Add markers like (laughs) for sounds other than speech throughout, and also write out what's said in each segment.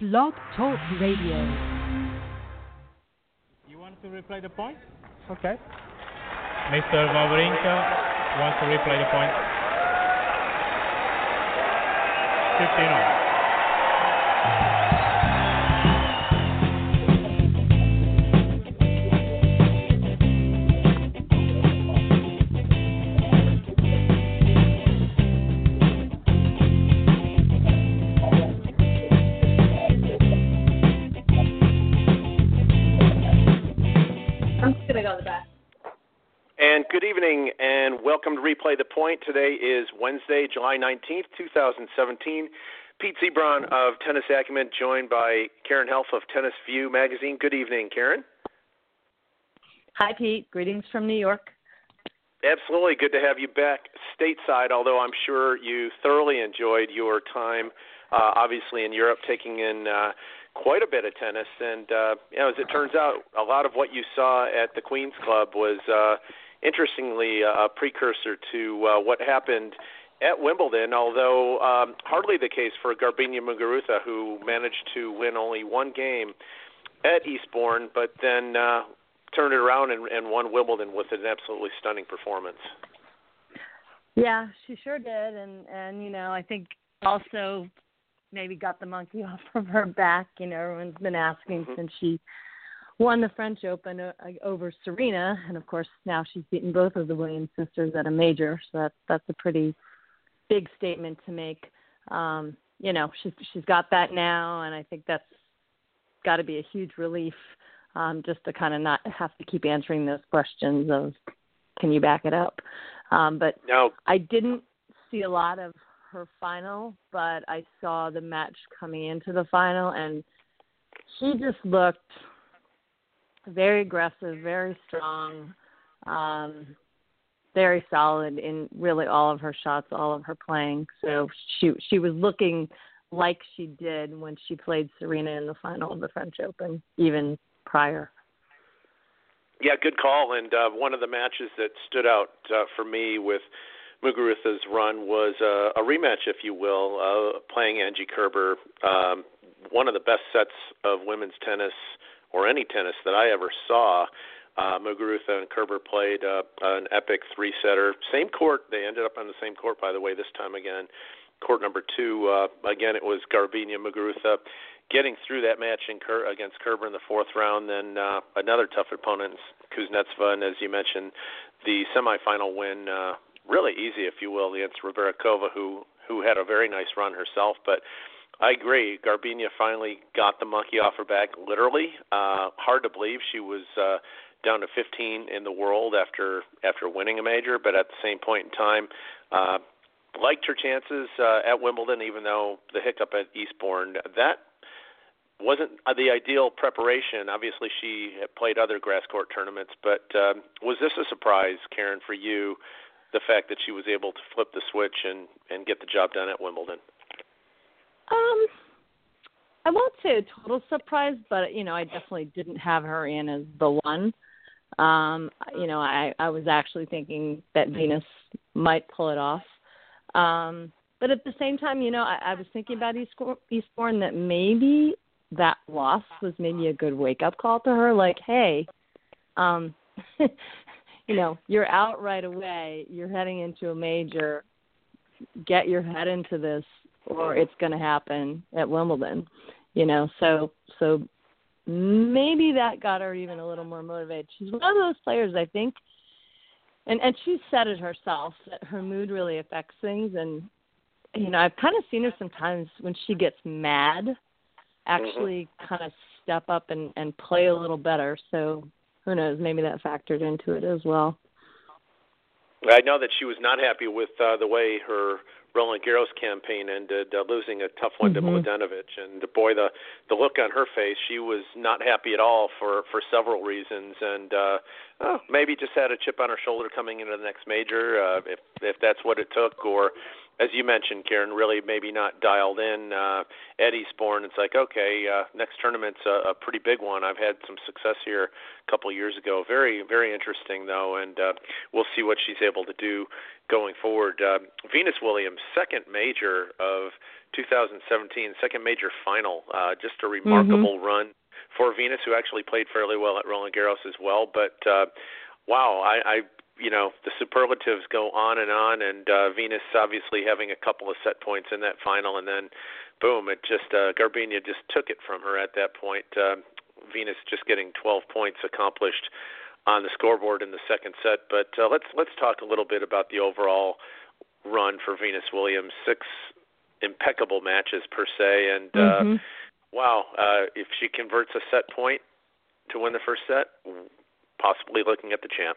Blog Talk Radio. You want to replay the point? Okay. Mr. Wawrinka wants to replay the point. 15 on. Replay the Point. Today is Wednesday, July 19th, 2017. Pete Ziebron of Tennis Acumen, joined by Karen Helf of Tennis View magazine. Good evening, Karen. Hi, Pete. Greetings from New York. Absolutely. Good to have you back stateside, although I'm sure you thoroughly enjoyed your time, uh, obviously, in Europe, taking in uh, quite a bit of tennis. And, uh, you know, as it turns out, a lot of what you saw at the Queen's Club was. Uh, interestingly uh, a precursor to uh, what happened at Wimbledon, although um, hardly the case for Garbiñe Muguruza, who managed to win only one game at Eastbourne, but then uh, turned it around and, and won Wimbledon with an absolutely stunning performance. Yeah, she sure did, and and you know I think also maybe got the monkey (laughs) off of her back. You know, everyone's been asking mm-hmm. since she won the French Open uh, over Serena, and of course now she's beaten both of the Williams sisters at a major, so that's that's a pretty big statement to make. Um, you know, she's she's got that now, and I think that's got to be a huge relief, um, just to kind of not have to keep answering those questions of can you back it up. Um, but no. I didn't see a lot of her final, but I saw the match coming into the final, and she just looked very aggressive, very strong, um, very solid in really all of her shots, all of her playing. So she she was looking like she did when she played Serena in the final of the French Open, even prior. Yeah, good call. And uh, one of the matches that stood out uh, for me with Muguruza's run was uh, a rematch, if you will, uh, playing Angie Kerber. Um, one of the best sets of women's tennis or any tennis that I ever saw. Uh, Muguruza and Kerber played uh, an epic three-setter. Same court. They ended up on the same court, by the way, this time again. Court number two. Uh, again, it was Garbiñe Muguruza getting through that match in Ker- against Kerber in the fourth round. Then uh, another tough opponent, Kuznetsova, and as you mentioned, the semifinal win, uh, really easy, if you will, against Rybarikova, who who had a very nice run herself, but I agree. Garbiñe finally got the monkey off her back, literally. Uh, hard to believe she was uh, down to 15 in the world after after winning a major, but at the same point in time, uh, liked her chances uh, at Wimbledon, even though the hiccup at Eastbourne that wasn't the ideal preparation. Obviously, she had played other grass court tournaments, but um, was this a surprise, Karen, for you? The fact that she was able to flip the switch and and get the job done at Wimbledon. Um, I won't say a total surprise, but you know, I definitely didn't have her in as the one. Um, you know, I I was actually thinking that Venus might pull it off. Um, but at the same time, you know, I, I was thinking about Eastbourne that maybe that loss was maybe a good wake up call to her. Like, hey, um, (laughs) you know, you're out right away. You're heading into a major. Get your head into this or it's going to happen at Wimbledon. You know, so so maybe that got her even a little more motivated. She's one of those players I think and and she said it herself that her mood really affects things and you know, I've kind of seen her sometimes when she gets mad actually mm-hmm. kind of step up and and play a little better. So who knows, maybe that factored into it as well. I know that she was not happy with uh, the way her Roland Garros campaign ended, uh, losing a tough one mm-hmm. to Mladenovic, and boy, the the look on her face, she was not happy at all for for several reasons, and uh, oh, maybe just had a chip on her shoulder coming into the next major, uh, if if that's what it took, or as you mentioned, Karen, really maybe not dialed in. Uh, Eastbourne, it's like, okay, uh, next tournament's a, a pretty big one. I've had some success here a couple of years ago. Very, very interesting, though, and uh, we'll see what she's able to do going forward. Uh, Venus Williams, second major of 2017, second major final. Uh, just a remarkable mm-hmm. run for Venus, who actually played fairly well at Roland Garros as well. But uh, wow, I, I you know the superlatives go on and on, and uh, Venus obviously having a couple of set points in that final, and then boom, it just uh, Garbiñe just took it from her at that point. Uh, Venus just getting 12 points accomplished on the scoreboard in the second set. But uh, let's let's talk a little bit about the overall run for Venus Williams. Six impeccable matches per se, and uh, mm-hmm. wow, uh, if she converts a set point to win the first set, possibly looking at the champ.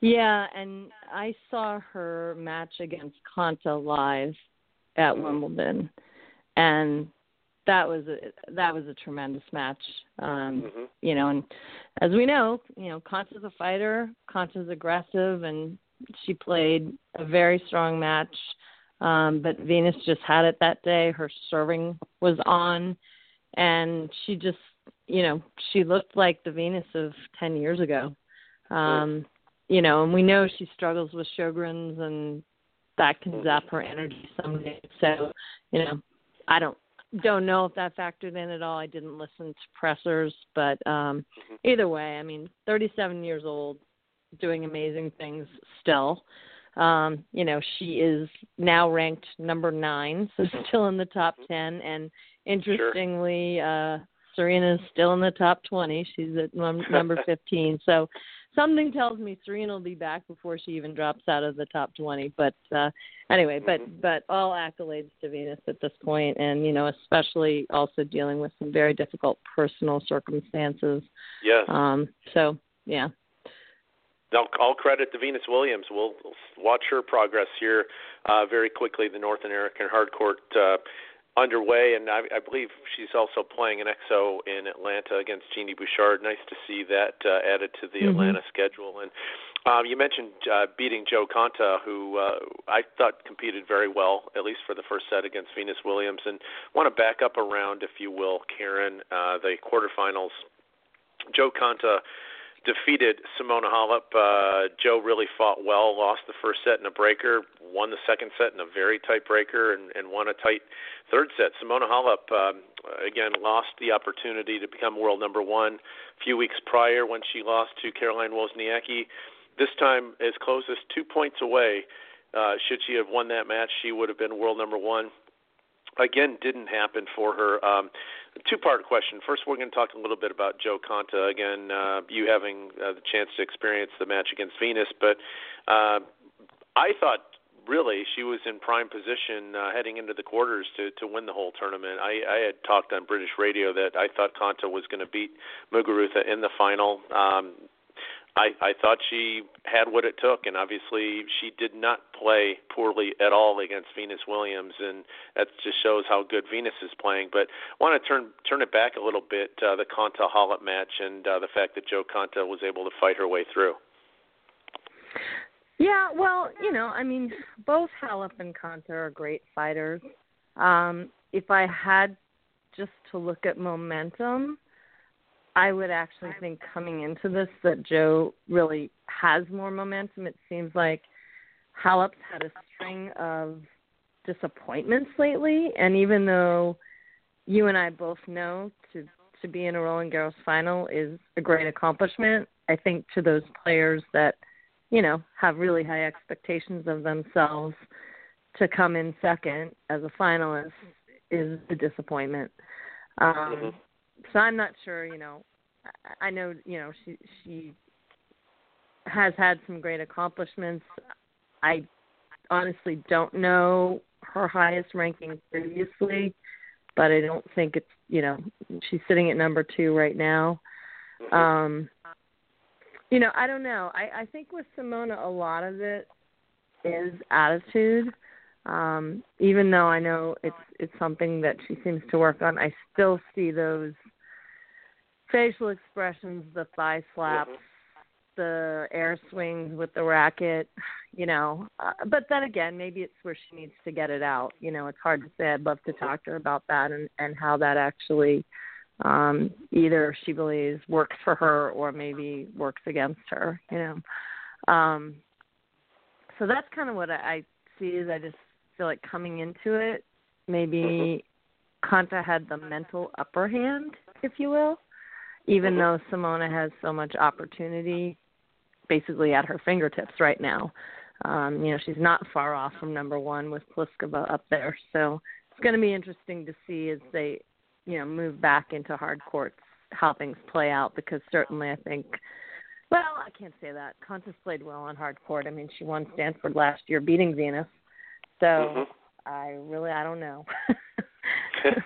Yeah, and I saw her match against Konta live at. Wimbledon, and that was a that was a tremendous match. Um, mm-hmm. You know, and as we know, you know, Konta's a fighter. Konta's aggressive, and she played a very strong match. Um, but Venus just had it that day. Her serving was on, and she just, you know, she looked like the Venus of ten years ago. Um, you know, and we know she struggles with Sjogren's and that can zap her energy some days. So, you know, I don't don't know if that factored in at all. I didn't listen to pressers, but um mm-hmm. either way, I mean, 37 years old, doing amazing things still. Um, you know, she is now ranked number 9, so (laughs) still in the top mm-hmm. 10 and interestingly sure. uh Serena's still in the top 20. She's at num- number (laughs) 15. So something tells me Serena will be back before she even drops out of the top 20. But uh, anyway, but mm-hmm. but all accolades to Venus at this point, and you know, especially also dealing with some very difficult personal circumstances. Yes. Um. So yeah. All, all credit to Venus Williams. We'll watch her progress here uh, very quickly. The North American Hardcourt uh, underway, and I, I believe she's also playing an exo in Atlanta against Genie Bouchard. Nice to see that uh, added to the mm-hmm. Atlanta schedule. And um, you mentioned uh, beating Jo Konta, who uh, I thought competed very well, at least for the first set against Venus Williams. And want to back up around, if you will, Karen, uh, the quarterfinals. Jo Konta defeated Simona Halep. Uh, Jo really fought well, lost the first set in a breaker, won the second set in a very tight breaker, and, and won a tight third set. Simona Halep, um, again, lost the opportunity to become world number one a few weeks prior when she lost to Caroline Wozniacki. This time, as close as two points away. Uh, should she have won that match, she would have been world number one again didn't happen for her. Um, two part question. First, we're going to talk a little bit about Jo Konta. Again, uh, you having uh, the chance to experience the match against Venus, but uh, I thought really she was in prime position uh, heading into the quarters to to win the whole tournament. I, I had talked on British radio that I thought Konta was going to beat Muguruza in the final. Um, I, I thought she had what it took, and obviously she did not play poorly at all against Venus Williams, and that just shows how good Venus is playing. But I want to turn turn it back a little bit, uh, the Konta Halep match, and uh, the fact that Jo Konta was able to fight her way through. Yeah, well, you know, I mean, both Halep and Konta are great fighters. Um, if I had just to look at momentum, I would actually think coming into this that Jo really has more momentum. It seems like Halep's had a string of disappointments lately, and even though you and I both know to to be in a Roland Garros final is a great accomplishment, I think to those players that you know have really high expectations of themselves to come in second as a finalist is a disappointment. Um, mm-hmm so I'm not sure. You know, I know you know she she has had some great accomplishments. I honestly don't know her highest ranking previously, but I don't think it's you know she's sitting at number two right now. Um, you know, I don't know. I, I think with Simona, a lot of it is attitude. Um, even though I know it's it's something that she seems to work on, I still see those facial expressions, the thigh slaps, the air swings with the racket, you know. Uh, but then again, maybe it's where she needs to get it out. You know, it's hard to say. I'd love to talk to her about that and and how that actually um either she believes works for her or maybe works against her, you know. Um so that's kind of what I, I see is I just feel like coming into it, maybe Konta had the mental upper hand, if you will, even Mhm. though Simona has so much opportunity basically at her fingertips right now. Um, you know, she's not far off from number one with Pliskova up there. So it's going to be interesting to see as they, you know, move back into hard courts how things play out because certainly I think well, I can't say that. Konta's played well on hard court. I mean, she won Stanford last year, beating Venus. So Mhm. I really, I don't know. (laughs)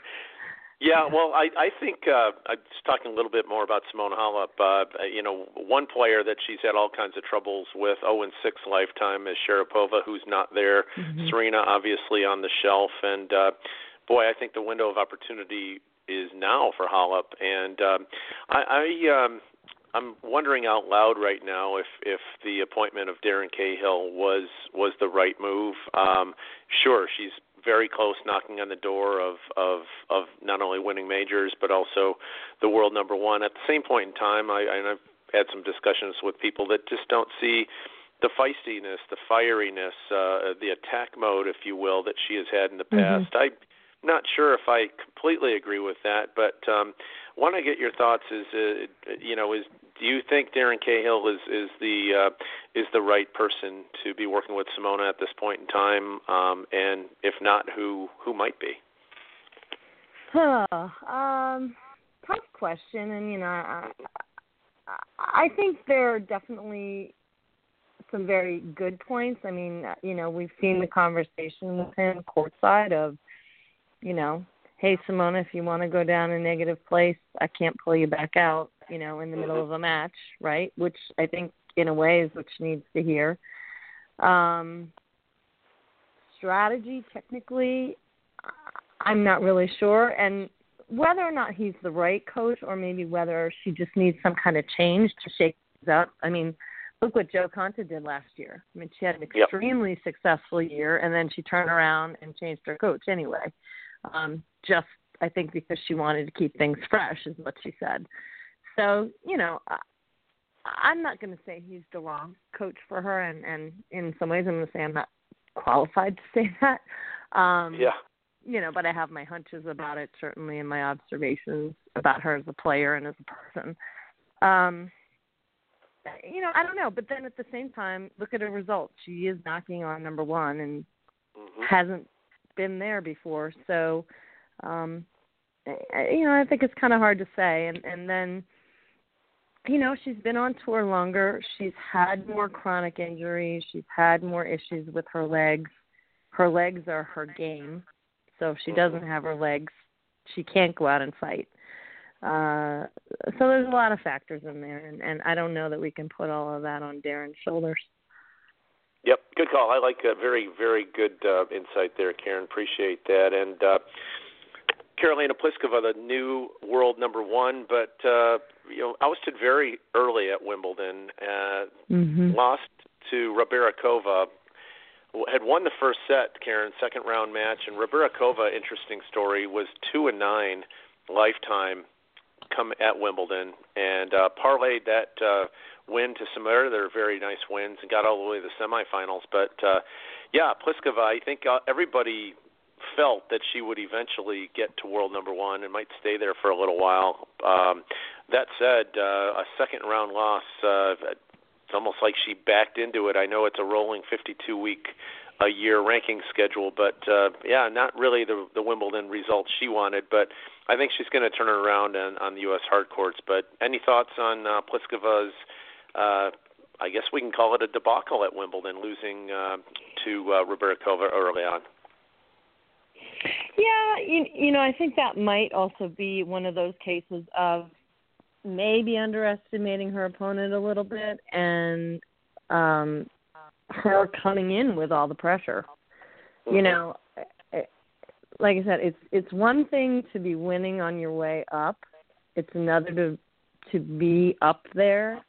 Yeah, well, I I think uh, I'm just talking a little bit more about Simone Halep. Uh, you know, one player that she's had all kinds of troubles with, oh, and 6 lifetime, is Sharapova, who's not there. Mhm. Serena, obviously, on the shelf, and uh, boy, I think the window of opportunity is now for Halep. And um, I, I um, I'm wondering out loud right now if if the appointment of Darren Cahill was was the right move. Um, sure, she's very close, knocking on the door of of of not only winning majors but also the world number one. At the same point in time, I, and I've had some discussions with people that just don't see the feistiness, the fieriness, uh, the attack mode, if you will, that she has had in the Mhm. past. I'm not sure if I completely agree with that, but um, want to get your thoughts. Is uh, you know, is do you think Darren Cahill is is the uh, is the right person to be working with Simona at this point in time? Um, and if not, who who might be? Huh. um, tough question, and you know, I, I think there are definitely some very good points. I mean, you know, we've seen the conversation with him courtside of, you know, hey Simona, if you want to go down a negative place, I can't pull you back out. You know, in the middle of a match, right? Which I think, in a way, is what she needs to hear. Um, strategy, technically, I'm not really sure, and whether or not he's the right coach, or maybe whether she just needs some kind of change to shake things up. I mean, look what Jo Konta did last year. I mean, she had an Yep. extremely successful year, and then she turned around and changed her coach anyway. Um, just I think because she wanted to keep things fresh, is what she said. So you know, I, I'm not going to say he's the wrong coach for her, and and in some ways, I'm going to say I'm not qualified to say (laughs) that. Um, Yeah. you know, but I have my hunches about it certainly and my observations about her as a player and as a person. Um you know, I don't know, but then at the same time, look at her results. She is knocking on number 1 and hmm hasn't been there before. So um I- you know, I think it's kind of hard to say and and then you know, she's been on tour longer. She's had more chronic injuries. She's had more issues with her legs. Her legs are her game. So if she doesn't have her legs, she can't go out and fight. Uh, so there's a lot of factors in there, and, and I don't know that we can put all of that on Darren's shoulders. Yep, good call. I like a very, very good uh, insight there, Karen. Appreciate that. And uh, Karolina Pliskova, the new world number one, but uh, you know, ousted very early at Wimbledon. Uh, Mm-hmm. lost to Rybarikova. Had won the first set, Karen, second round match, and Rybarikova, interesting story, was two and nine lifetime come at Wimbledon, and uh, parlayed that uh, win to some other very nice wins and got all the way to the semifinals. But uh, yeah, Pliskova, I think uh, everybody felt that she would eventually get to world number one and might stay there for a little while. Um, that said, uh, a second round loss. Uh, it's almost like she backed into it. I know it's a rolling 52 week a year ranking schedule, but uh, yeah, not really the the Wimbledon results she wanted. But I think she's going to turn it around on, on the U.S. hard courts. But any thoughts on uh, Pliskova's? Uh, I guess we can call it a debacle at Wimbledon, losing uh, to uh, Rybarikova early on. Yeah, you, you know, I think that might also be one of those cases of maybe underestimating her opponent a little bit and um her coming in with all the pressure. You know, eh, like I said, it's it's one thing to be winning on your way up. It's another to to be up there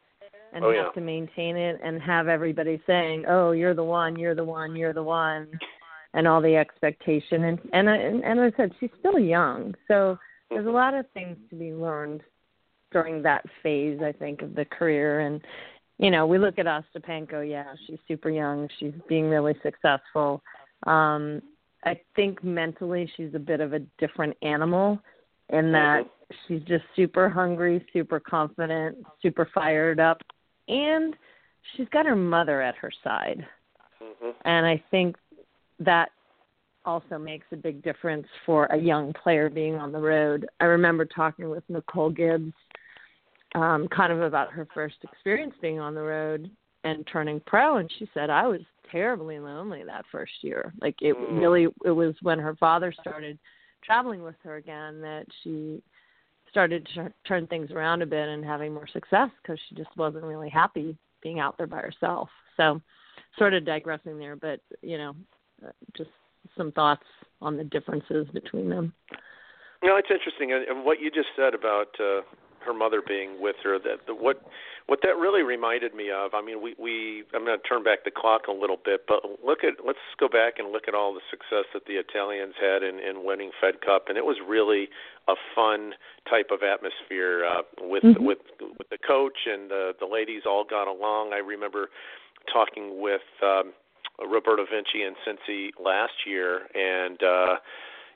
and Oh, have yeah. to maintain it and have everybody saying, "Oh, you're the one, you're the one, you're the one," and all the expectation. And and I- and, and I said she's still young, so there's a lot of things to be learned during that phase. I think of the career, and you know, we look at Ostapenko. Yeah, she's super young. She's being really successful. Um, I think mentally she's a bit of a different animal in that she's just super hungry, super confident, super fired up, and she's got her mother at her side. hmm And I think that also makes a big difference for a young player being on the road. I remember talking with Nicole Gibbs um, kind of about her first experience being on the road and turning pro and she said I was terribly lonely that first year. Like it Mm. really it was when her father started traveling with her again that she started to turn things around a bit and having more success because she just wasn't really happy being out there by herself. So, sort of digressing there, but you know, uh, just some thoughts on the differences between them. No, it's interesting, and, and what you just said about uh, her mother being with her. That the, what what that really reminded me of. I mean, we we I'm going to turn back the clock a little bit, but look at let's go back and look at all the success that the Italians had in in winning Fed Cup, and it was really a fun type of atmosphere uh, with Mhm. with with the coach and the the ladies all got along. I remember talking with um, Roberta Vinci and Cincy last year, and. uh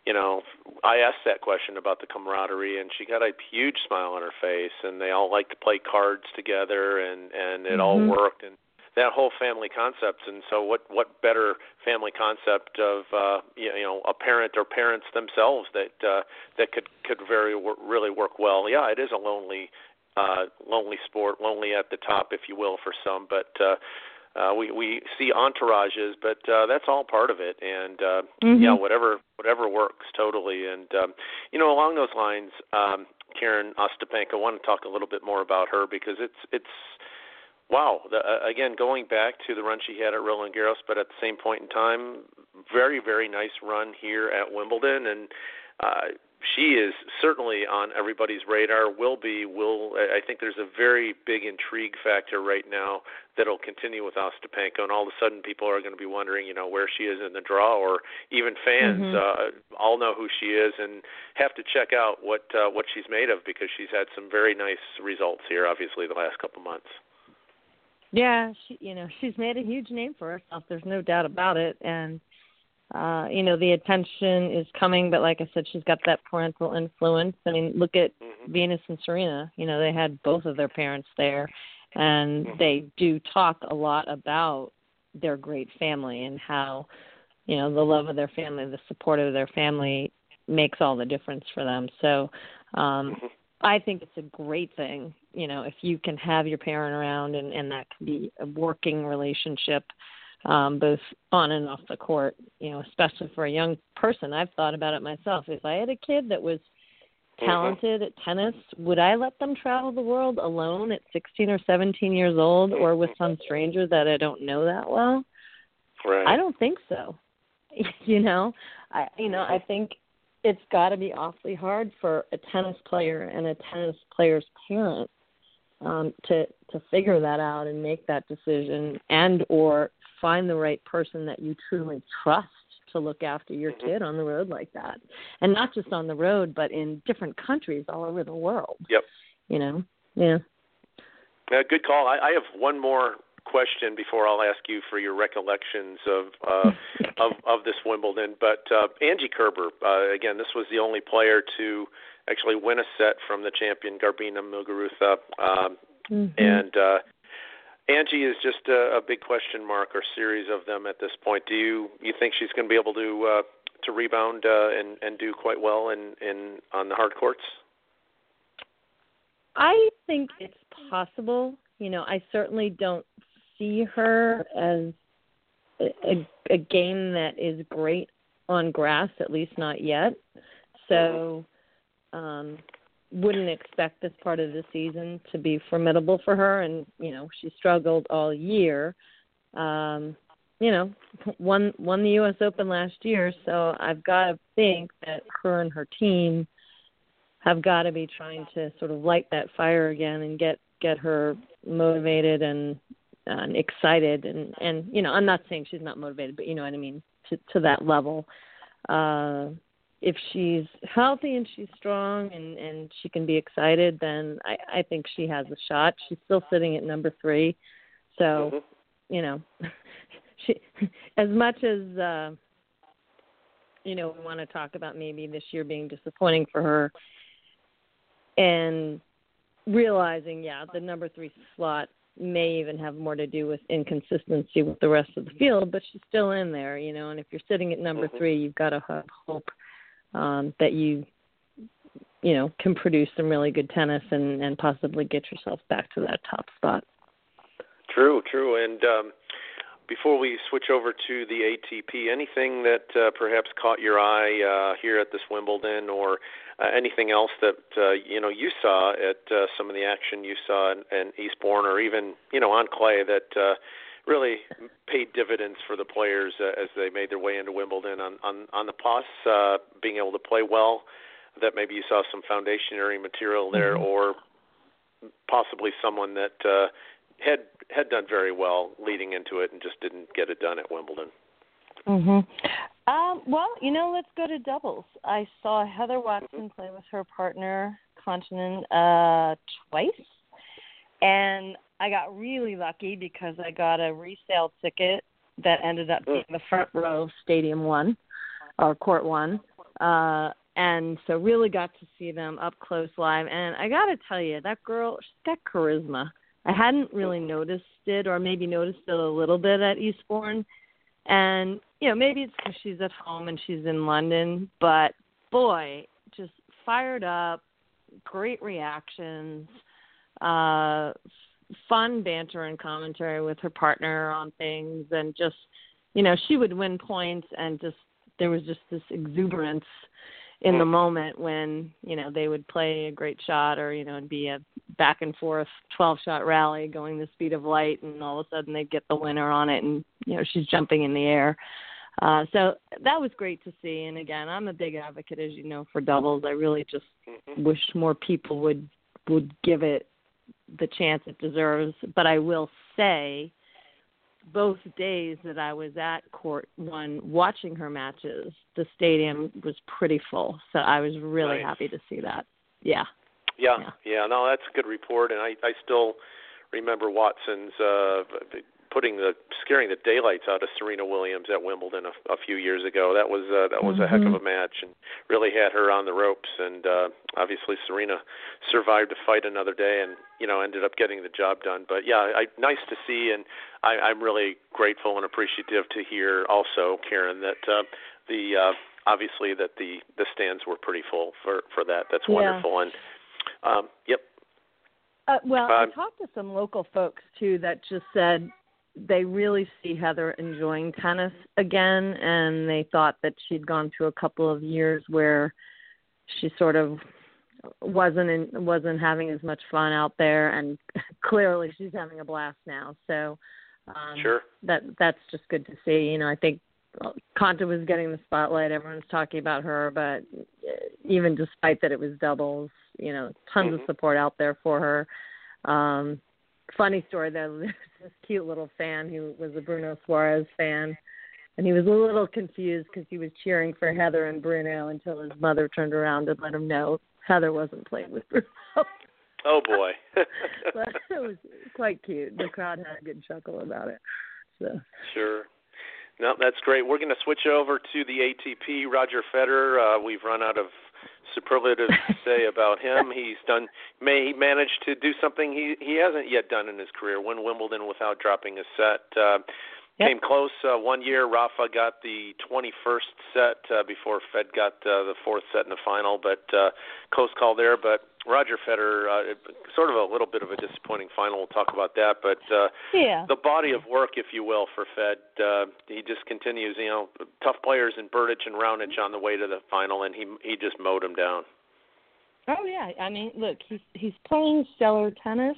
you know, I asked that question about the camaraderie, and she got a huge smile on her face, and they all like to play cards together, and and it all Mhm. worked, and that whole family concept. And so, what what better family concept of uh, you know a parent or parents themselves that uh, that could could very really work well? Yeah, it is a lonely uh, lonely sport, lonely at the top, if you will, for some, but. uh uh, we we see entourages, but uh, that's all part of it, and uh, Mhm. yeah, whatever whatever works totally. And um, you know, along those lines, um, Karen Ostapenko, I want to talk a little bit more about her because it's it's wow. The, uh, again, going back to the run she had at Roland Garros, but at the same point in time, very very nice run here at Wimbledon, and uh, she is certainly on everybody's radar. Will be. Will I think there's a very big intrigue factor right now that'll continue with Ostapenko, and all of a sudden people are going to be wondering, you know, where she is in the draw, or even fans Mhm. uh, all know who she is and have to check out what uh, what she's made of because she's had some very nice results here, obviously the last couple months. Yeah, she you know, she's made a huge name for herself. There's no doubt about it and uh, you know, the attention is coming, but like I said, she's got that parental influence. I mean, look at hmm Venus and Serena, you know, they had both of their parents there and Mhm. they do talk a lot about their great family and how, you know, the love of their family, the support of their family makes all the difference for them. So, um Mhm. I think it's a great thing, you know, if you can have your parent around and, and that can be a working relationship, um, both on and off the court, you know, especially for a young person. I've thought about it myself. If I had a kid that was Mhm. talented at tennis, would I let them travel the world alone at 16 or 17 years old or with some stranger that I don't know that well? Right. I don't think so. (laughs) you know, I you know, I think it's got to be awfully hard for a tennis player and a tennis player's parent um to to figure that out and make that decision and or find the right person that you truly trust to look after your Mhm. kid on the road like that. And not just on the road but in different countries all over the world. Yep. You know. Yeah. Uh, good call. I, I have one more question before I'll ask you for your recollections of uh, (laughs) of of this Wimbledon. But uh, Angie Kerber, uh, again, this was the only player to actually win a set from the champion Garbiñe Muguruza, um, Mhm. and uh, Angie is just a, a big question mark or series of them at this point. Do you you think she's going to be able to uh, to rebound uh, and and do quite well in in on the hard courts? I think it's possible. You know, I certainly don't see her as a, a, game that is great on grass, at least not yet. So, um, wouldn't expect this part of the season to be formidable for her. And you know, she struggled all year. Um, you know, won won the U.S. Open last year, so I've got to think that her and her team have got to be trying to sort of light that fire again and get get her motivated and and excited and and you know I'm not saying she's not motivated, but you know what I mean to to that level. Uh, if she's healthy and she's strong and and she can be excited, then I I think she has a shot. She's still sitting at number three, so Mm-hmm. you know (laughs) she as much as uh you know we want to talk about maybe this year being disappointing for her and realizing yeah the number three slot may even have more to do with inconsistency with the rest of the field but she's still in there you know and if you're sitting at number Mhm. three you've got to have hope um that you you know can produce some really good tennis and and possibly get yourself back to that top spot True, true. And um, before we switch over to the ATP, anything that uh, perhaps caught your eye uh, here at this Wimbledon, or uh, anything else that uh, you know you saw at uh, some of the action you saw in, in Eastbourne, or even you know on clay that uh, really paid dividends for the players uh, as they made their way into Wimbledon on on, on the plus, uh, being able to play well. That maybe you saw some foundationary material there, Mhm. or possibly someone that uh, had had done very well leading into it and just didn't get it done at Wimbledon. Mhm. Um, well, you know, let's go to doubles. I saw Heather Watson play with her partner Kontinen uh twice. And I got really lucky because I got a resale ticket that ended up being the front row Stadium 1 or Court 1. Uh and so really got to see them up close live and I got to tell you that girl she's got charisma. I hadn't really noticed it or maybe noticed it a little bit at Eastbourne and you know maybe it's because she's at home and she's in London, but boy, just fired up, great reactions, uh, fun banter and commentary with her partner on things, and just you know she would win points and just there was just this exuberance in the moment when you know they would play a great shot or you know it'd be a back and forth 12 shot rally going the speed of light and all of a sudden they'd get the winner on it and you know she's jumping in the air. Uh so that was great to see. And again i'm a big advocate as you know for doubles. I really just wish more people would would give it the chance it deserves but i will say both days that I was at court one watching her matches, the stadium was pretty full. So I was really Nice. happy to see that. Yeah. Yeah, Yeah. yeah, no, that's a good report, and I I still remember Watson's uh putting the scaring the daylights out of Serena Williams at Wimbledon a, a few years ago. That was uh, that was a heck of a match, and really had her on the ropes. And uh, obviously Serena survived to fight another day, and you know ended up getting the job done. But yeah, I, nice to see, and I, I'm really grateful and appreciative to hear also, Karen, that uh, the uh, obviously that the the stands were pretty full for for that. That's Yeah. wonderful, and um, yep, Uh, well, I Um, talked to some local folks too that just said they really see Heather enjoying tennis again, and they thought that she'd gone through a couple of years where she sort of wasn't in, wasn't having as much fun out there, and (laughs) clearly she's having a blast now. So um, sure. that that's just good to see. You know, I think Konta was getting the spotlight. Everyone's talking about her, but uh, even despite that, it was doubles. You know, tons of Mhm. support out there for her. Um, funny story though. There's (laughs) this cute little fan who was a Bruno Soares fan, and he was a little confused because he was cheering for Heather and Bruno until his mother turned around and let him know Heather wasn't playing with Bruno. (laughs) Oh boy. (laughs) but it was quite cute. The crowd had a good chuckle about it. So. Sure. No, that's great. We're going to switch over to the ATP. Roger Federer. Uh, we've run out of superlatives to say about him. He's done. May he managed to do something he he hasn't yet done in his career. Win Wimbledon without dropping a set. Uh, Yep. Came close uh, one year. Rafa got the 21st set uh, before Fed got uh, the fourth set in the final, but uh, close call there. But Roger Federer, uh, it- sort of a little bit of a disappointing final. We'll talk about that, but. Uh, Yeah. the body of work, if you will, for Fed. Uh, he just continues, you know, tough players in Berdych and Raonic on the way to the final, and he he just mowed them down. Oh yeah, I mean, look, he's he's playing stellar tennis.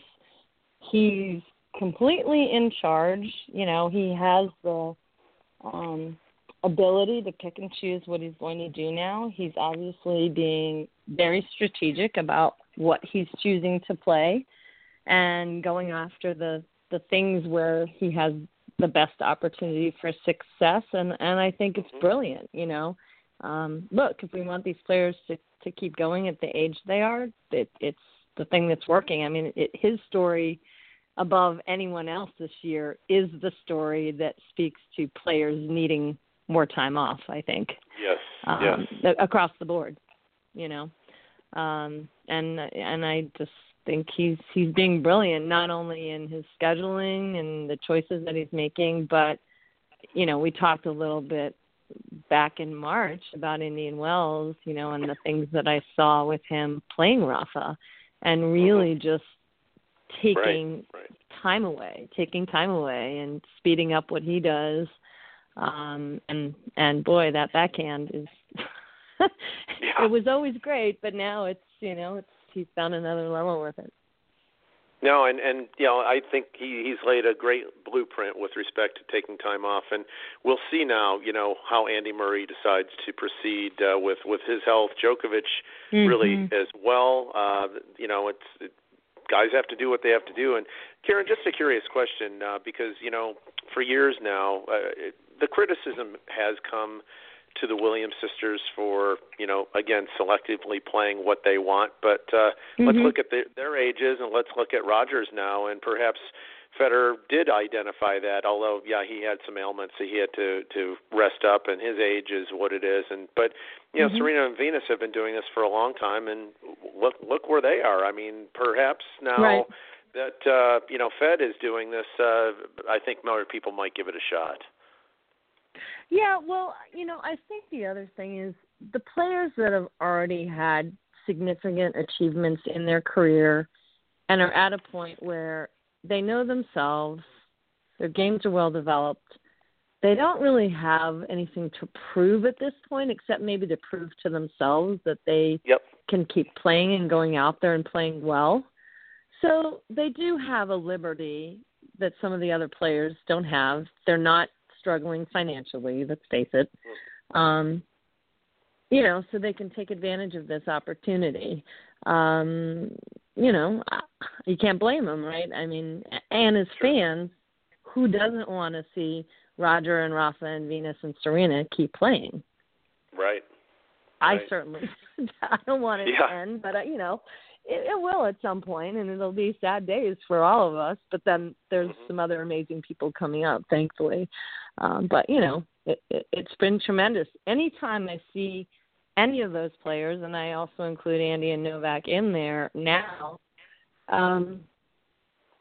He's completely in charge. You know, he has the um ability to pick and choose what he's going to do now. He's obviously being very strategic about what he's choosing to play. and going after the the things where he has the best opportunity for success and and I think it's brilliant, you know. Um look, if we want these players to to keep going at the age they are, it it's the thing that's working. I mean, it, his story above anyone else this year is the story that speaks to players needing more time off, I think. Yes. Um yes. across the board, you know. Um and and I just think he's he's being brilliant not only in his scheduling and the choices that he's making, but you know we talked a little bit back in March about Indian Wells, you know, and the things that I saw with him playing Rafa, and really Mhm. just taking Right, right. time away, taking time away, and speeding up what he does. Um, and and boy, that backhand is. (laughs) Yeah. It was always great, but now it's you know it's he's found another level with it. No, and and you know I think he he's laid a great blueprint with respect to taking time off, and we'll see now. You know how Andy Murray decides to proceed uh, with with his health. Djokovic really Mhm. as well. Uh, you know it's. It, Guys have to do what they have to do. And Karen, just a curious question, uh, because you know, for years now, uh, it, the criticism has come to the Williams sisters for you know again selectively playing what they want. But uh, let's Mhm. look at their, their ages and let's look at Rogers now, and perhaps Federer did identify that. Although yeah, he had some ailments that he had to to rest up, and his age is what it is. And but you know Mhm. Serena and Venus have been doing this for a long time, and look look where they are. I mean, perhaps now. Right. That uh, you know, Fed is doing this. Uh, I think more people might give it a shot. Yeah, well, you know, I think the other thing is the players that have already had significant achievements in their career and are at a point where they know themselves, their games are well developed. They don't really have anything to prove at this point except maybe to prove to themselves that they Yep. can keep playing and going out there and playing well. So they do have a liberty that some of the other players don't have. They're not struggling financially, let's face it. Um, you know, so they can take advantage of this opportunity. Um, you know, you can't blame them, right? I mean, and as fans, who doesn't want to see Roger and Rafa and Venus and Serena keep playing? Right. I Right. certainly (laughs) I don't want it Yeah. to end, but uh, you know, it, it will at some point, and it'll be sad days for all of us. But then there's Mhm. some other amazing people coming up, thankfully. Um, but you know, it, it, it's been tremendous. Anytime I see any of those players, and I also include Andy and Novak in there now, um,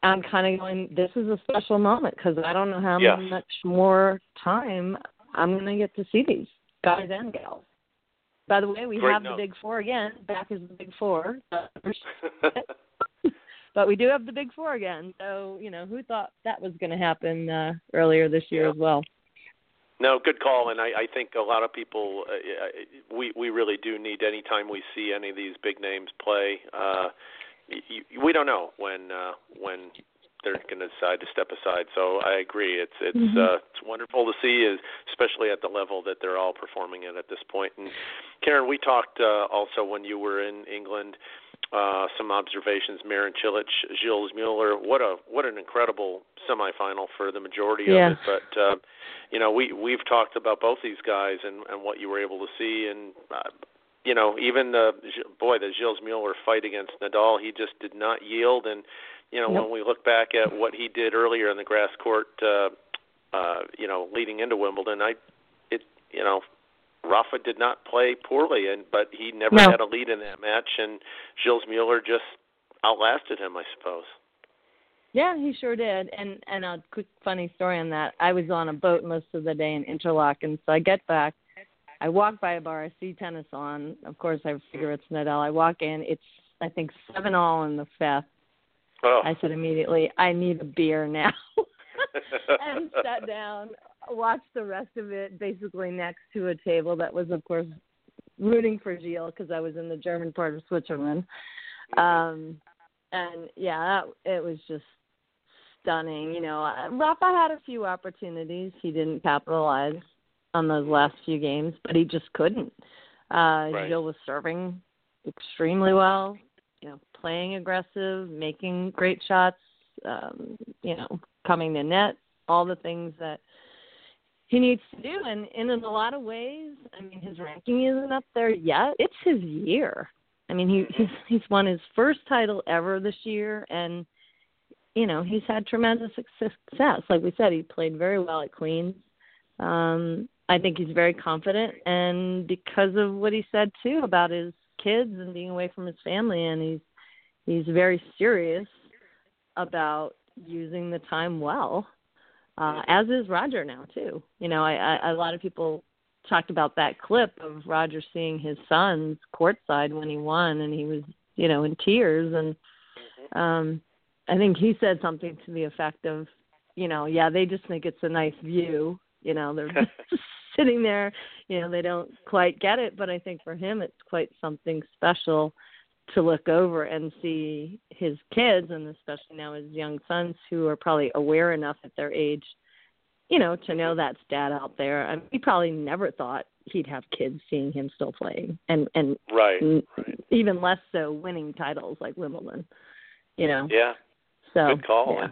I'm kind of going. This is a special moment because I don't know how Yes. much more time I'm going to get to see these guys and gals. By the way, we Great have note. the Big Four again. Back is the Big Four. (laughs) (laughs) but we do have the Big Four again. So, you know, who thought that was going to happen uh, earlier this year Yeah. as well? No, good call, and I, I think a lot of people uh, uh, we we really do need anytime we see any of these big names play. Uh, y y we don't know when uh, when they're going to decide to step aside. So I agree. It's it's Mhm. uh, it's wonderful to see, especially at the level that they're all performing at at this point. And Karen, we talked uh, also when you were in England. Uh, some observations: Marin Cilic, Gilles Mueller. What a what an incredible semifinal for the majority Yeah. of it. But uh, you know, we we've talked about both these guys and and what you were able to see, and uh, you know, even the boy, the Gilles Mueller fight against Nadal, he just did not yield. And you know, Nope. when we look back at what he did earlier in the grass court, uh, uh, you know, leading into Wimbledon, I, it, you know. Rafa did not play poorly, and but he never No. had a lead in that match, and Gilles Mueller just outlasted him, I suppose. Yeah, he sure did. And and a quick funny story on that. I was on a boat most of the day in Interlaken, so I get back. I walk by a bar, I see tennis on. Of course, I figure it's Nadal. I walk in, it's I think seven all in the fifth. Oh, I said immediately, I need a beer now. (laughs) (laughs) and sat down, watched the rest of it basically next to a table that was, of course, rooting for Gilles because I was in the German part of Switzerland. Um, and yeah, that, it was just stunning. You know, uh, Rafa had a few opportunities. He didn't capitalize on those last few games, but he just couldn't. Uh, Right. Gilles was serving extremely well. You know, playing aggressive, making great shots, um, you know, coming to net, all the things that he needs to do. And, and in a lot of ways, I mean, his ranking isn't up there yet. It's his year. I mean, he he's he's won his first title ever this year, and you know he's had tremendous success. Like we said, he played very well at Queens. Um, I think he's very confident, and because of what he said too about his kids and being away from his family, and he's he's very serious about using the time well. Uh, as is Roger now too. You know, I, I a lot of people talked about that clip of Roger seeing his sons courtside when he won, and he was, you know, in tears. And Mm-hmm. um, I think he said something to the effect of, you know, yeah, they just think it's a nice view. You know, they're (laughs) (laughs) sitting there. You know, they don't quite get it, but I think for him, it's quite something special to look over and see his kids, and especially now his young sons, who are probably aware enough at their age you know, to know that's dad out there. I mean, he probably never thought he'd have kids seeing him still playing, and and Right. n- right. even less so winning titles like Wimbledon. You know, Yeah. so Good call. Yeah.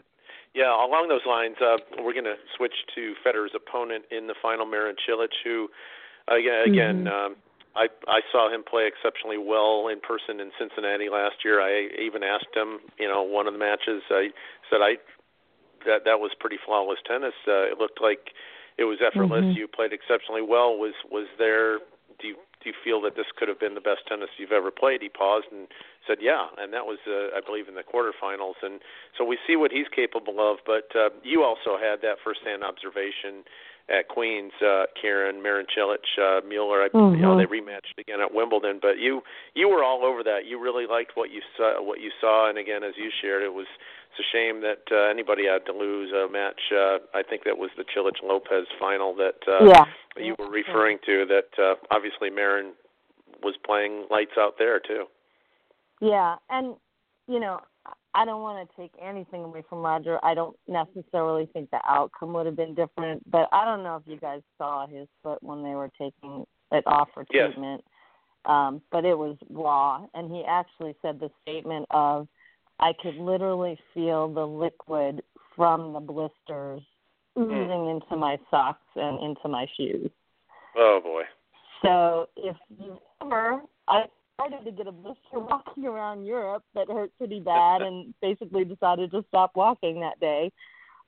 Yeah, along those lines, uh, we're going to switch to Federer's opponent in the final, Marin Cilic, who, again, again Mhm. um, I I saw him play exceptionally well in person in Cincinnati last year. I even asked him, you know, one of the matches. I said I that that was pretty flawless tennis. Uh, it looked like it was effortless. Mhm. You played exceptionally well. Was was there? Do you do you feel that this could have been the best tennis you've ever played? He paused and said, "Yeah," and that was, uh, I believe, in the quarterfinals. And so we see what he's capable of. But uh, you also had that firsthand observation at Queens, uh, Karen Marin Cilic, uh, Muller. I, You know, Mhm. they rematched again at Wimbledon. But you you were all over that. You really liked what you saw. What you saw, and again, as you shared, it was it's a shame that uh, anybody had to lose a match. Uh, I think that was the Cilic Lopez final that uh, yeah, you were referring to. That uh, obviously Marin was playing lights out there too. yeah, and you know, I don't want to take anything away from Roger. I don't necessarily think the outcome would have been different, but I don't know if you guys saw his foot when they were taking it off for Yes. treatment. Um, but it was raw, and he actually said the statement of, "I could literally feel the liquid from the blisters oozing into my socks and into my shoes." Oh boy. So if you ever, I started to get a blister walking around Europe that hurt pretty bad, and basically decided to stop walking that day.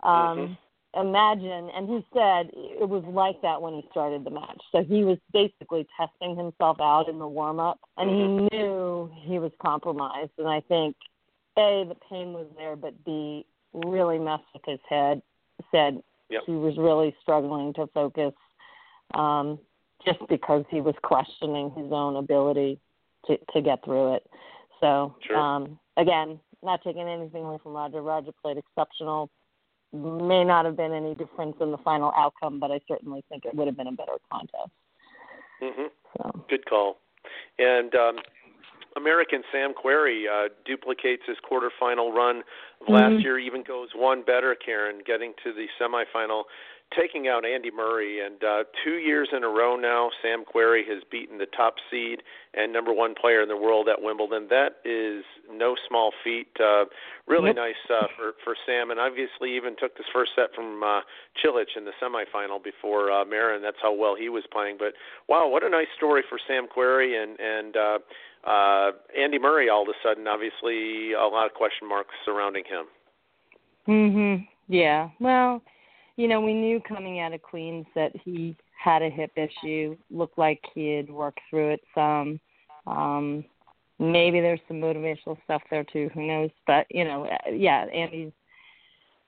Um, Imagine, and he said it was like that when he started the match. So he was basically testing himself out in the warm up, and he knew he was compromised. And I think a the pain was there, but b really messed with his head. Said Yep. he was really struggling to focus um, just because he was questioning his own ability to to get through it. So Sure. um, again, not taking anything away from Roger. Roger played exceptional. May not have been any difference in the final outcome, but I certainly think it would have been a better contest. Mm-hmm. So Good call. And um, American Sam Querrey uh, duplicates his quarterfinal run of last Mhm. year, even goes one better, Karen, getting to the semifinal, taking out Andy Murray. And uh, two years in a row now, Sam Querrey has beaten the top seed and number one player in the world at Wimbledon. That is no small feat. Uh, really nice uh, for for Sam, and obviously even took his first set from uh, Cilic in the semifinal before uh, Marin. That's how well he was playing. But wow, what a nice story for Sam Querrey and and uh, uh, Andy Murray. All of a sudden, obviously, a lot of question marks surrounding him. Mhm. Yeah. Well, you know, we knew coming out of Queens that he had a hip issue. Looked like he had worked through it some. Um maybe there's some motivational stuff there too, who knows, but you know, uh, yeah, Andy's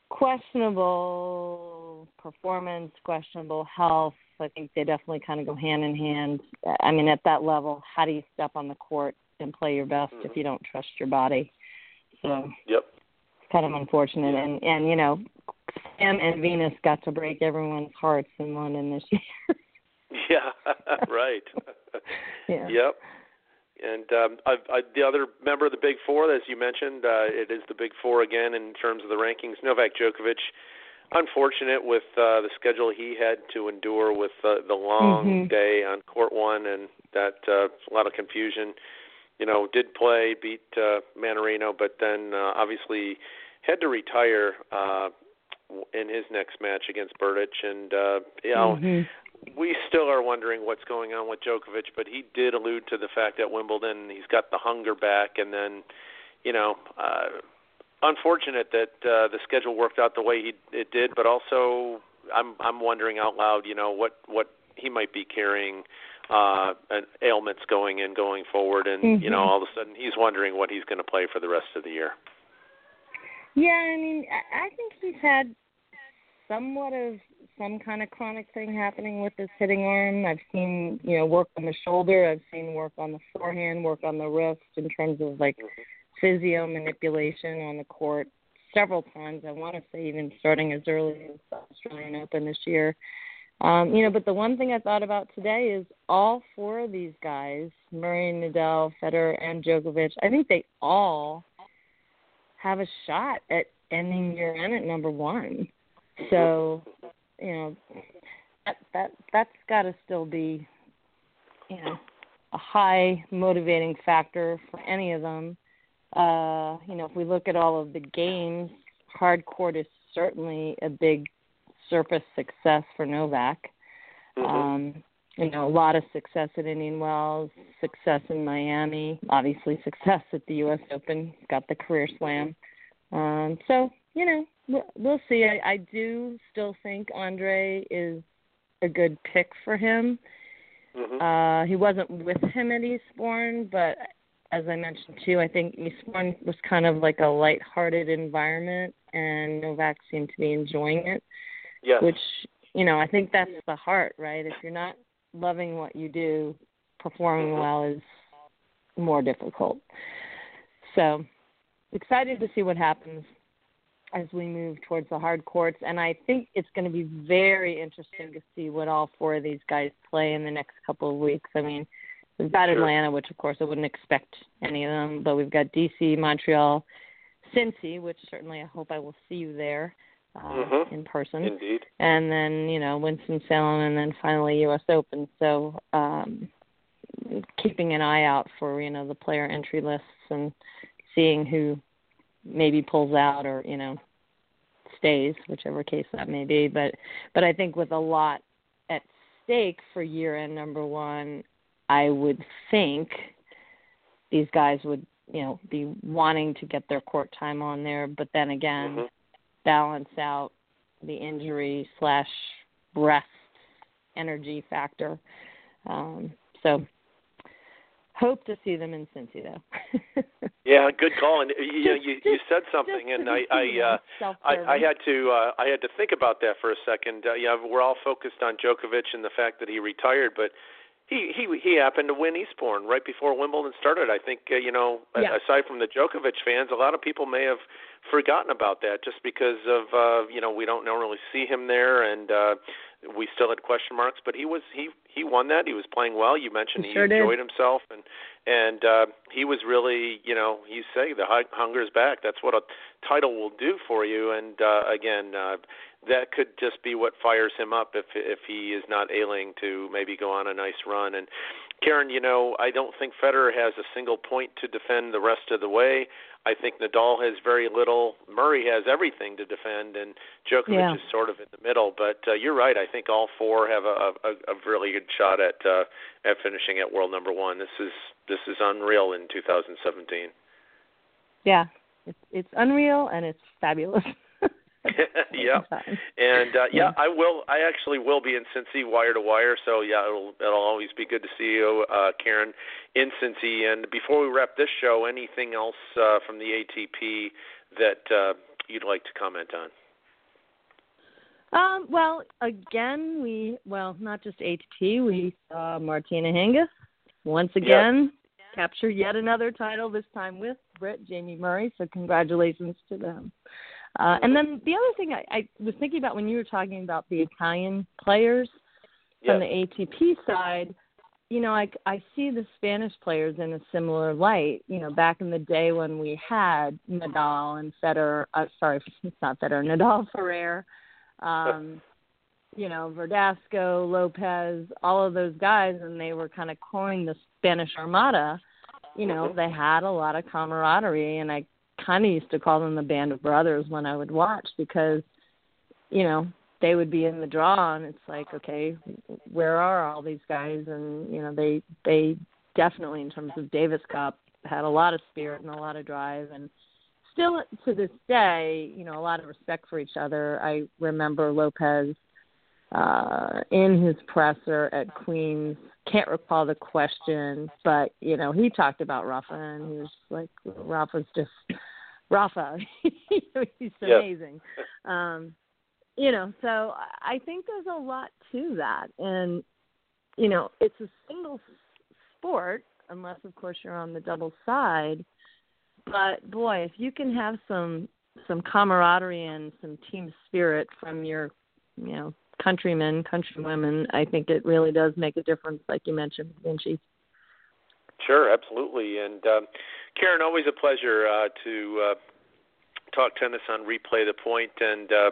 questionable performance, questionable health. I think they definitely kind of go hand in hand. I mean, at that level, how do you step on the court and play your best if you don't trust your body? So Yep. kind of unfortunate and and you know Sam and Venus got to break everyone's hearts in London this year. (laughs) (laughs) Yeah. (laughs) right. yeah. Yep. And um, I, I, the other member of the Big Four, as you mentioned, uh, it is the Big Four again in terms of the rankings. Novak Djokovic, unfortunate with uh, the schedule he had to endure with uh, the long Mhm. day on court one, and that uh, a lot of confusion. you know, did play, beat uh, Mannarino, but then uh, obviously had to retire uh, in his next match against Berdych, and uh, you know. Mhm. We still are wondering what's going on with Djokovic, but he did allude to the fact that Wimbledon he's got the hunger back, and then, you know, uh, unfortunate that uh, the schedule worked out the way he it did, but also I'm I'm wondering out loud, you know, what what he might be carrying uh an ailments going in going forward and you know Mhm. all of a sudden he's wondering what he's going to play for the rest of the year. Yeah, I mean, I, I think he's had somewhat of some kind of chronic thing happening with his hitting arm. I've seen, you know, work on the shoulder. I've seen work on the forehand, work on the wrist in terms of like physio manipulation on the court several times. I want to say even starting as early as the Australian Open this year. Um, you know, but the one thing I thought about today is all four of these guys, Murray, Nadal, Federer, and Djokovic, I think they all have a shot at ending your run at number one. So, you know, that that that's got to still be, you know, a high motivating factor for any of them. Uh, you know, if we look at all of the games, hard court is certainly a big surface success for Novak. Mhm. Um, you know, a lot of success at Indian Wells, success in Miami, obviously success at the U.S. Open. Got the career slam. Um, so you know, we'll, we'll see. I, I do still think Andre is a good pick for him. Mhm. Uh, he wasn't with him at Eastbourne, but as I mentioned too, I think Eastbourne was kind of like a light-hearted environment, and Novak seemed to be enjoying it yes. which you know i think that's the heart right if you're not loving what you do performing Mhm. well is more difficult so excited to see what happens as we move towards the hard courts and i think it's going to be very interesting to see what all four of these guys play in the next couple of weeks i mean we've got Sure. atlanta which of course i wouldn't expect any of them but we've got dc montreal cincy which certainly i hope i will see you there uh, Mhm. in person Indeed. and then you know Winston Salem, and then finally U.S. Open. So um, keeping an eye out for you know the player entry lists and seeing who maybe pulls out or you know stays, whichever case that may be. But but I think with a lot at stake for year end number one, I would think these guys would you know be wanting to get their court time on there. But then again Mhm. Balance out the injury slash rest energy factor. Um, so hope to see them in Cincy though. (laughs) Yeah, good call. And you know, you you said something, and I I uh, I. I had to uh, I had to think about that for a second. Uh, yeah, we're all focused on Djokovic and the fact that he retired, but he he he happened to win Eastbourne right before Wimbledon started. I think uh, you know, Yeah. aside from the Djokovic fans, a lot of people may have forgotten about that just because of uh, you know we don't normally see him there, and uh, we still had question marks. But he was he he won that. He was playing well. You mentioned He he, sure did. enjoyed himself, and and uh, he was really you know you say the hu- hunger's back. That's what a title will do for you. And uh, again. Uh, that could just be what fires him up if if he is not ailing to maybe go on a nice run. And Karen, you know, I don't think Federer has a single point to defend the rest of the way. I think Nadal has very little. Murray has everything to defend, and Djokovic Yeah. is sort of in the middle. But uh, you're right. I think all four have a, a, a really good shot at uh, at finishing at world number one. This is this is unreal in 2017. yeah, it's it's unreal and it's fabulous. (laughs) (laughs) Yeah. And uh, yeah. I will. I actually will be in Cincy wire to wire. So yeah, it'll it'll always be good to see you, uh, Karen, in Cincy. And before we wrap this show, anything else uh, from the ATP that uh, you'd like to comment on? Um, well, again, we well, not just ATP, we saw Martina Hingis once again capture yet another title. This time with Brit Jamie Murray. So congratulations to them. Uh, and then the other thing I, I was thinking about when you were talking about the Italian players from Yes. the ATP side, you know, I, I see the Spanish players in a similar light. You know, back in the day when we had Nadal and Federer, uh, sorry, (laughs) it's not Federer, Nadal, Ferrer, um, you know, Verdasco, Lopez, all of those guys, and they were kind of coining the Spanish Armada. you know, Mhm. they had a lot of camaraderie, and I kind of used to call them the band of brothers when I would watch because, you know, they would be in the draw, and it's like, okay, where are all these guys? And you know, they they definitely, in terms of Davis Cup, had a lot of spirit and a lot of drive, and still to this day, you know, a lot of respect for each other. I remember Lopez uh in his presser at Queens. Can't recall the question, but you know, he talked about Rafa and he was like Rafa's just Rafa. (laughs) He's amazing. Um you know, so I I think there's a lot to that and you know, it's a single sport unless of course you're on the double side. But boy, if you can have some some camaraderie and some team spirit from your, you know, countrymen, countrywomen, I think it really does make a difference, like you mentioned, Vinci. Sure, absolutely. And um, Karen, always a pleasure uh, to uh, talk tennis on Replay the Point, and uh,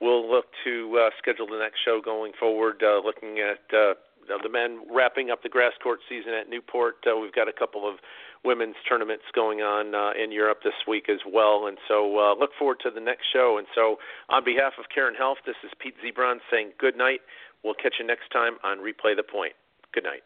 we'll look to uh, schedule the next show going forward, uh, looking at uh, the men wrapping up the grass court season at Newport. Uh, we've got a couple of women's tournaments going on uh, in Europe this week as well, and so uh, look forward to the next show. And so, on behalf of Karen Helf, this is Pete Ziebron saying good night. We'll catch you next time on Replay the Point. Good night.